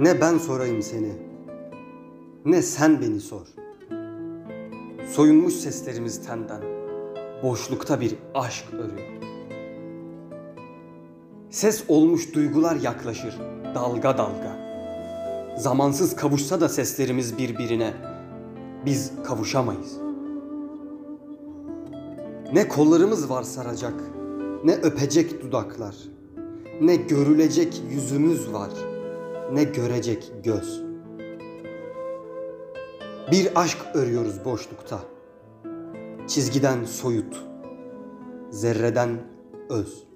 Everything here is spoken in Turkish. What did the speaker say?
Ne ben sorayım seni, ne sen beni sor. Soyunmuş seslerimiz tenden, boşlukta bir aşk örüyor. Ses olmuş duygular yaklaşır dalga dalga. Zamansız kavuşsa da seslerimiz birbirine, biz kavuşamayız. Ne kollarımız var saracak, ne öpecek dudaklar, ne görülecek yüzümüz var, ne görecek göz. Bir aşk örüyoruz boşlukta, çizgiden soyut, zerreden öz.